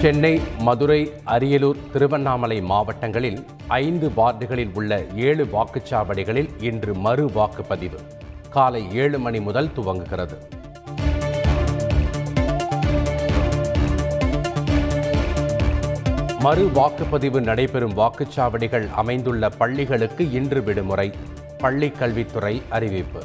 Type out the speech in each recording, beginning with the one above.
சென்னை மதுரை அரியலூர் திருவண்ணாமலை மாவட்டங்களில் ஐந்து வார்டுகளில் உள்ள ஏழு வாக்குச்சாவடிகளில் இன்று மறு வாக்குப்பதிவு. காலை ஏழு மணி முதல் துவங்குகிறது. மறு வாக்குப்பதிவு நடைபெறும் வாக்குச்சாவடிகள் அமைந்துள்ள பள்ளிகளுக்கு இன்று விடுமுறை. பள்ளிக் கல்வித்துறை அறிவிப்பு.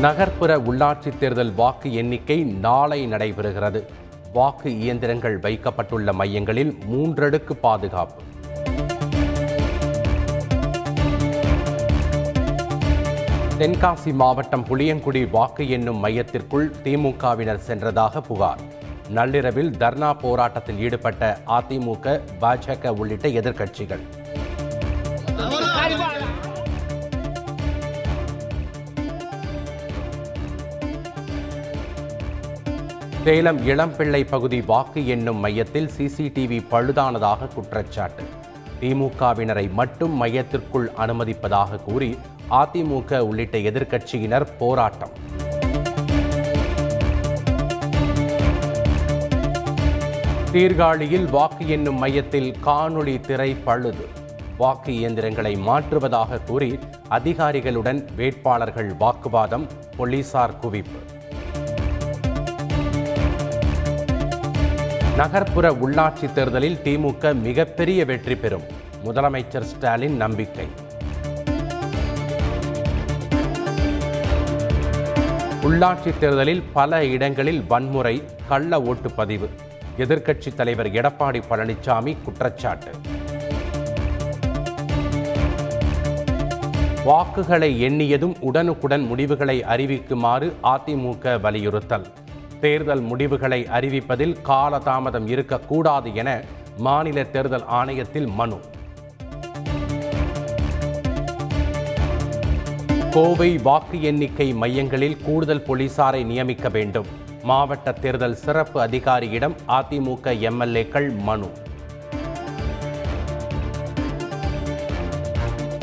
நகர்ப்புற உள்ளாட்சித் தேர்தல் வாக்கு எண்ணிக்கை நாளை நடைபெறுகிறது. வாக்கு இயந்திரங்கள் வைக்கப்பட்டுள்ள மையங்களில் மூன்றடுக்கு பாதுகாப்பு. தென்காசி மாவட்டம் புளியங்குடி வாக்கு எண்ணும் மையத்திற்குள் திமுகவினர் சென்றதாக புகார். நள்ளிரவில் தர்ணா போராட்டத்தில் ஈடுபட்ட அதிமுக பாஜக உள்ளிட்ட எதிர்க்கட்சிகள். சேலம் இளம்பிள்ளை பகுதி வாக்கு எண்ணும் மையத்தில் சிசிடிவி பழுதானதாக குற்றச்சாட்டு. திமுகவினரை மட்டும் மையத்திற்குள் அனுமதிப்பதாக கூறி அதிமுக உள்ளிட்ட எதிர்க்கட்சியினர் போராட்டம். சீர்காழியில் வாக்கு எண்ணும் மையத்தில் காணொளி திரை பழுது. வாக்கு இயந்திரங்களை மாற்றுவதாக கூறி அதிகாரிகளுடன் வேட்பாளர்கள் வாக்குவாதம் போலீசார் குவிப்பு. நகர்ப்புற உள்ளாட்சி தேர்தலில் திமுக மிகப்பெரிய வெற்றி பெறும். முதலமைச்சர் ஸ்டாலின் நம்பிக்கை. உள்ளாட்சி தேர்தலில் பல இடங்களில் வன்முறை கள்ள ஓட்டுப்பதிவு எதிர்க்கட்சித் தலைவர் எடப்பாடி பழனிசாமி குற்றச்சாட்டு. வாக்குகளை எண்ணியதும் உடனுக்குடன் முடிவுகளை அறிவிக்குமாறு அதிமுக வலியுறுத்தல். தேர்தல் முடிவுகளை அறிவிப்பதில் காலதாமதம் இருக்கக்கூடாது என மாநில தேர்தல் ஆணையத்தில் மனு. கோவை வாக்கு எண்ணிக்கை மையங்களில் கூடுதல் போலீசாரை நியமிக்க வேண்டும். மாவட்ட தேர்தல் சிறப்பு அதிகாரியிடம் அதிமுக எம்எல்ஏக்கள் மனு.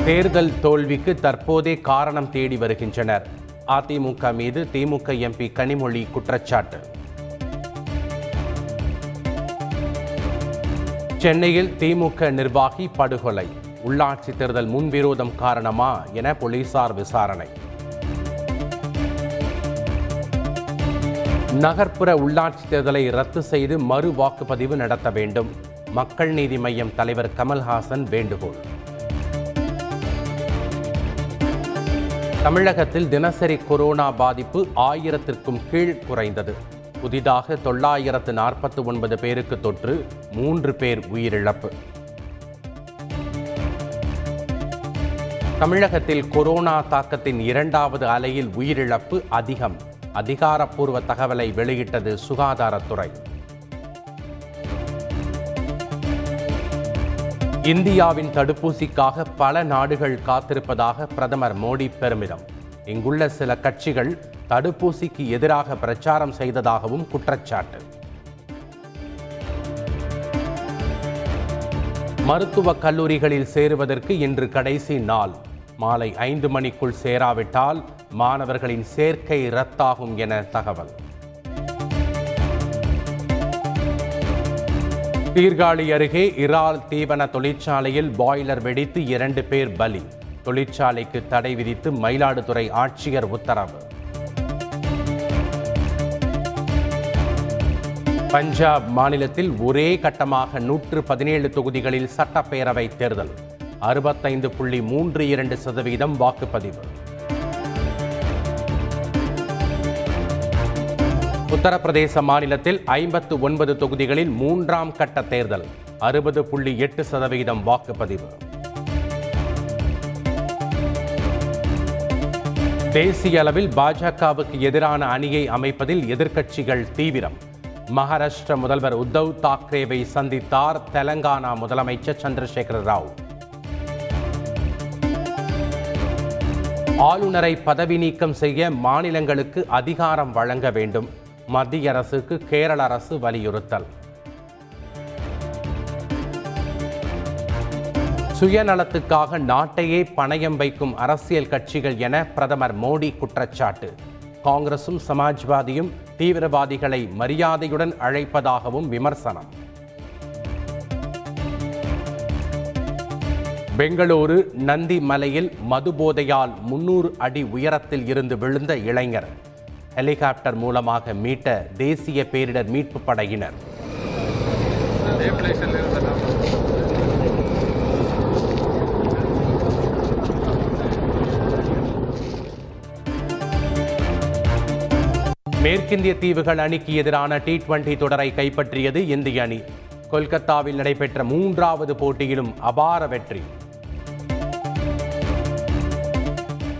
தேர்தல் தோல்விக்கு தற்போதே காரணம் தேடி வருகின்றனர். அதிமுக மீது திமுக எம்பி கனிமொழி குற்றச்சாட்டு. சென்னையில் திமுக நிர்வாகி படுகொலை. உள்ளாட்சி தேர்தல் முன்விரோதம் காரணமா என போலீசார் விசாரணை. நகர்ப்புற உள்ளாட்சி தேர்தலை ரத்து செய்து மறு வாக்குப்பதிவு நடத்த வேண்டும். மக்கள் நீதி மய்யம் தலைவர் கமல்ஹாசன் வேண்டுகோள். தமிழகத்தில் தினசரி கொரோனா பாதிப்பு ஆயிரத்திற்கும் கீழ் குறைந்தது. புதிதாக தொள்ளாயிரத்து நாற்பத்தி ஒன்பது பேருக்கு தொற்று மூன்று பேர் உயிரிழப்பு. தமிழகத்தில் கொரோனா தாக்கத்தின் இரண்டாவது அலையில் உயிரிழப்பு அதிகம். அதிகாரப்பூர்வ தகவலை வெளியிட்டது சுகாதாரத்துறை. இந்தியாவின் தடுப்பூசிக்காக பல நாடுகள் காத்திருப்பதாக பிரதமர் மோடி பெருமிதம். இங்குள்ள சில கட்சிகள் தடுப்பூசிக்கு எதிராக பிரச்சாரம் செய்ததாகவும் குற்றச்சாட்டு. மருத்துவக் கல்லூரிகளில் சேருவதற்கு இன்று கடைசி நாள். மாலை ஐந்து மணிக்குள் சேராவிட்டால் மாணவர்களின் சேர்க்கை ரத்தாகும் என தகவல். சீர்காழி அருகே இறால் தீவன தொழிற்சாலையில் பாய்லர் வெடித்து இரண்டு பேர் பலி. தொழிற்சாலைக்கு தடை விதித்து மயிலாடுதுறை ஆட்சியர் உத்தரவு. பஞ்சாப் மாநிலத்தில் ஒரே கட்டமாக நூற்று பதினேழு தொகுதிகளில் சட்டப்பேரவை தேர்தல். அறுபத்தைந்து புள்ளி மூன்று இரண்டு சதவீதம் வாக்குப்பதிவு. உத்தரப்பிரதேச மாநிலத்தில் ஐம்பத்து ஒன்பது தொகுதிகளில் மூன்றாம் கட்ட தேர்தல் அறுபது புள்ளி எட்டு சதவீதம் வாக்குப்பதிவு. தேசிய அளவில் பாஜகவுக்கு எதிரான அணியை அமைப்பதில் எதிர்க்கட்சிகள் தீவிரம். மகாராஷ்டிர முதல்வர் உத்தவ் தாக்கரேவை சந்தித்தார் தெலங்கானா முதலமைச்சர் சந்திரசேகர ராவ். ஆளுநரை பதவி நீக்கம் செய்ய மாநிலங்களுக்கு அதிகாரம் வழங்க வேண்டும். மத்திய அரசுக்கு கேரள அரசு வலியுறுத்தல். சுயநலத்துக்காக நாட்டையே பணயம் வைக்கும் அரசியல் கட்சிகள் என பிரதமர் மோடி குற்றச்சாட்டு. காங்கிரசும் சமாஜ்வாதியும் தீவிரவாதிகளை மரியாதையுடன் அழைப்பதாகவும் விமர்சனம். பெங்களூரு நந்தி மலையில் மதுபோதையால் முன்னூறு அடி உயரத்தில் இருந்து விழுந்த இளைஞர். ஹெலிகாப்டர் மூலமாக மீட்ட தேசிய பேரிடர் மீட்பு படையினர். மேற்கிந்திய தீவுகள் அணிக்கு எதிரான டி டுவெண்டி தொடரை கைப்பற்றியது இந்திய அணி. கொல்கத்தாவில் நடைபெற்ற மூன்றாவது போட்டியிலும் அபார வெற்றி.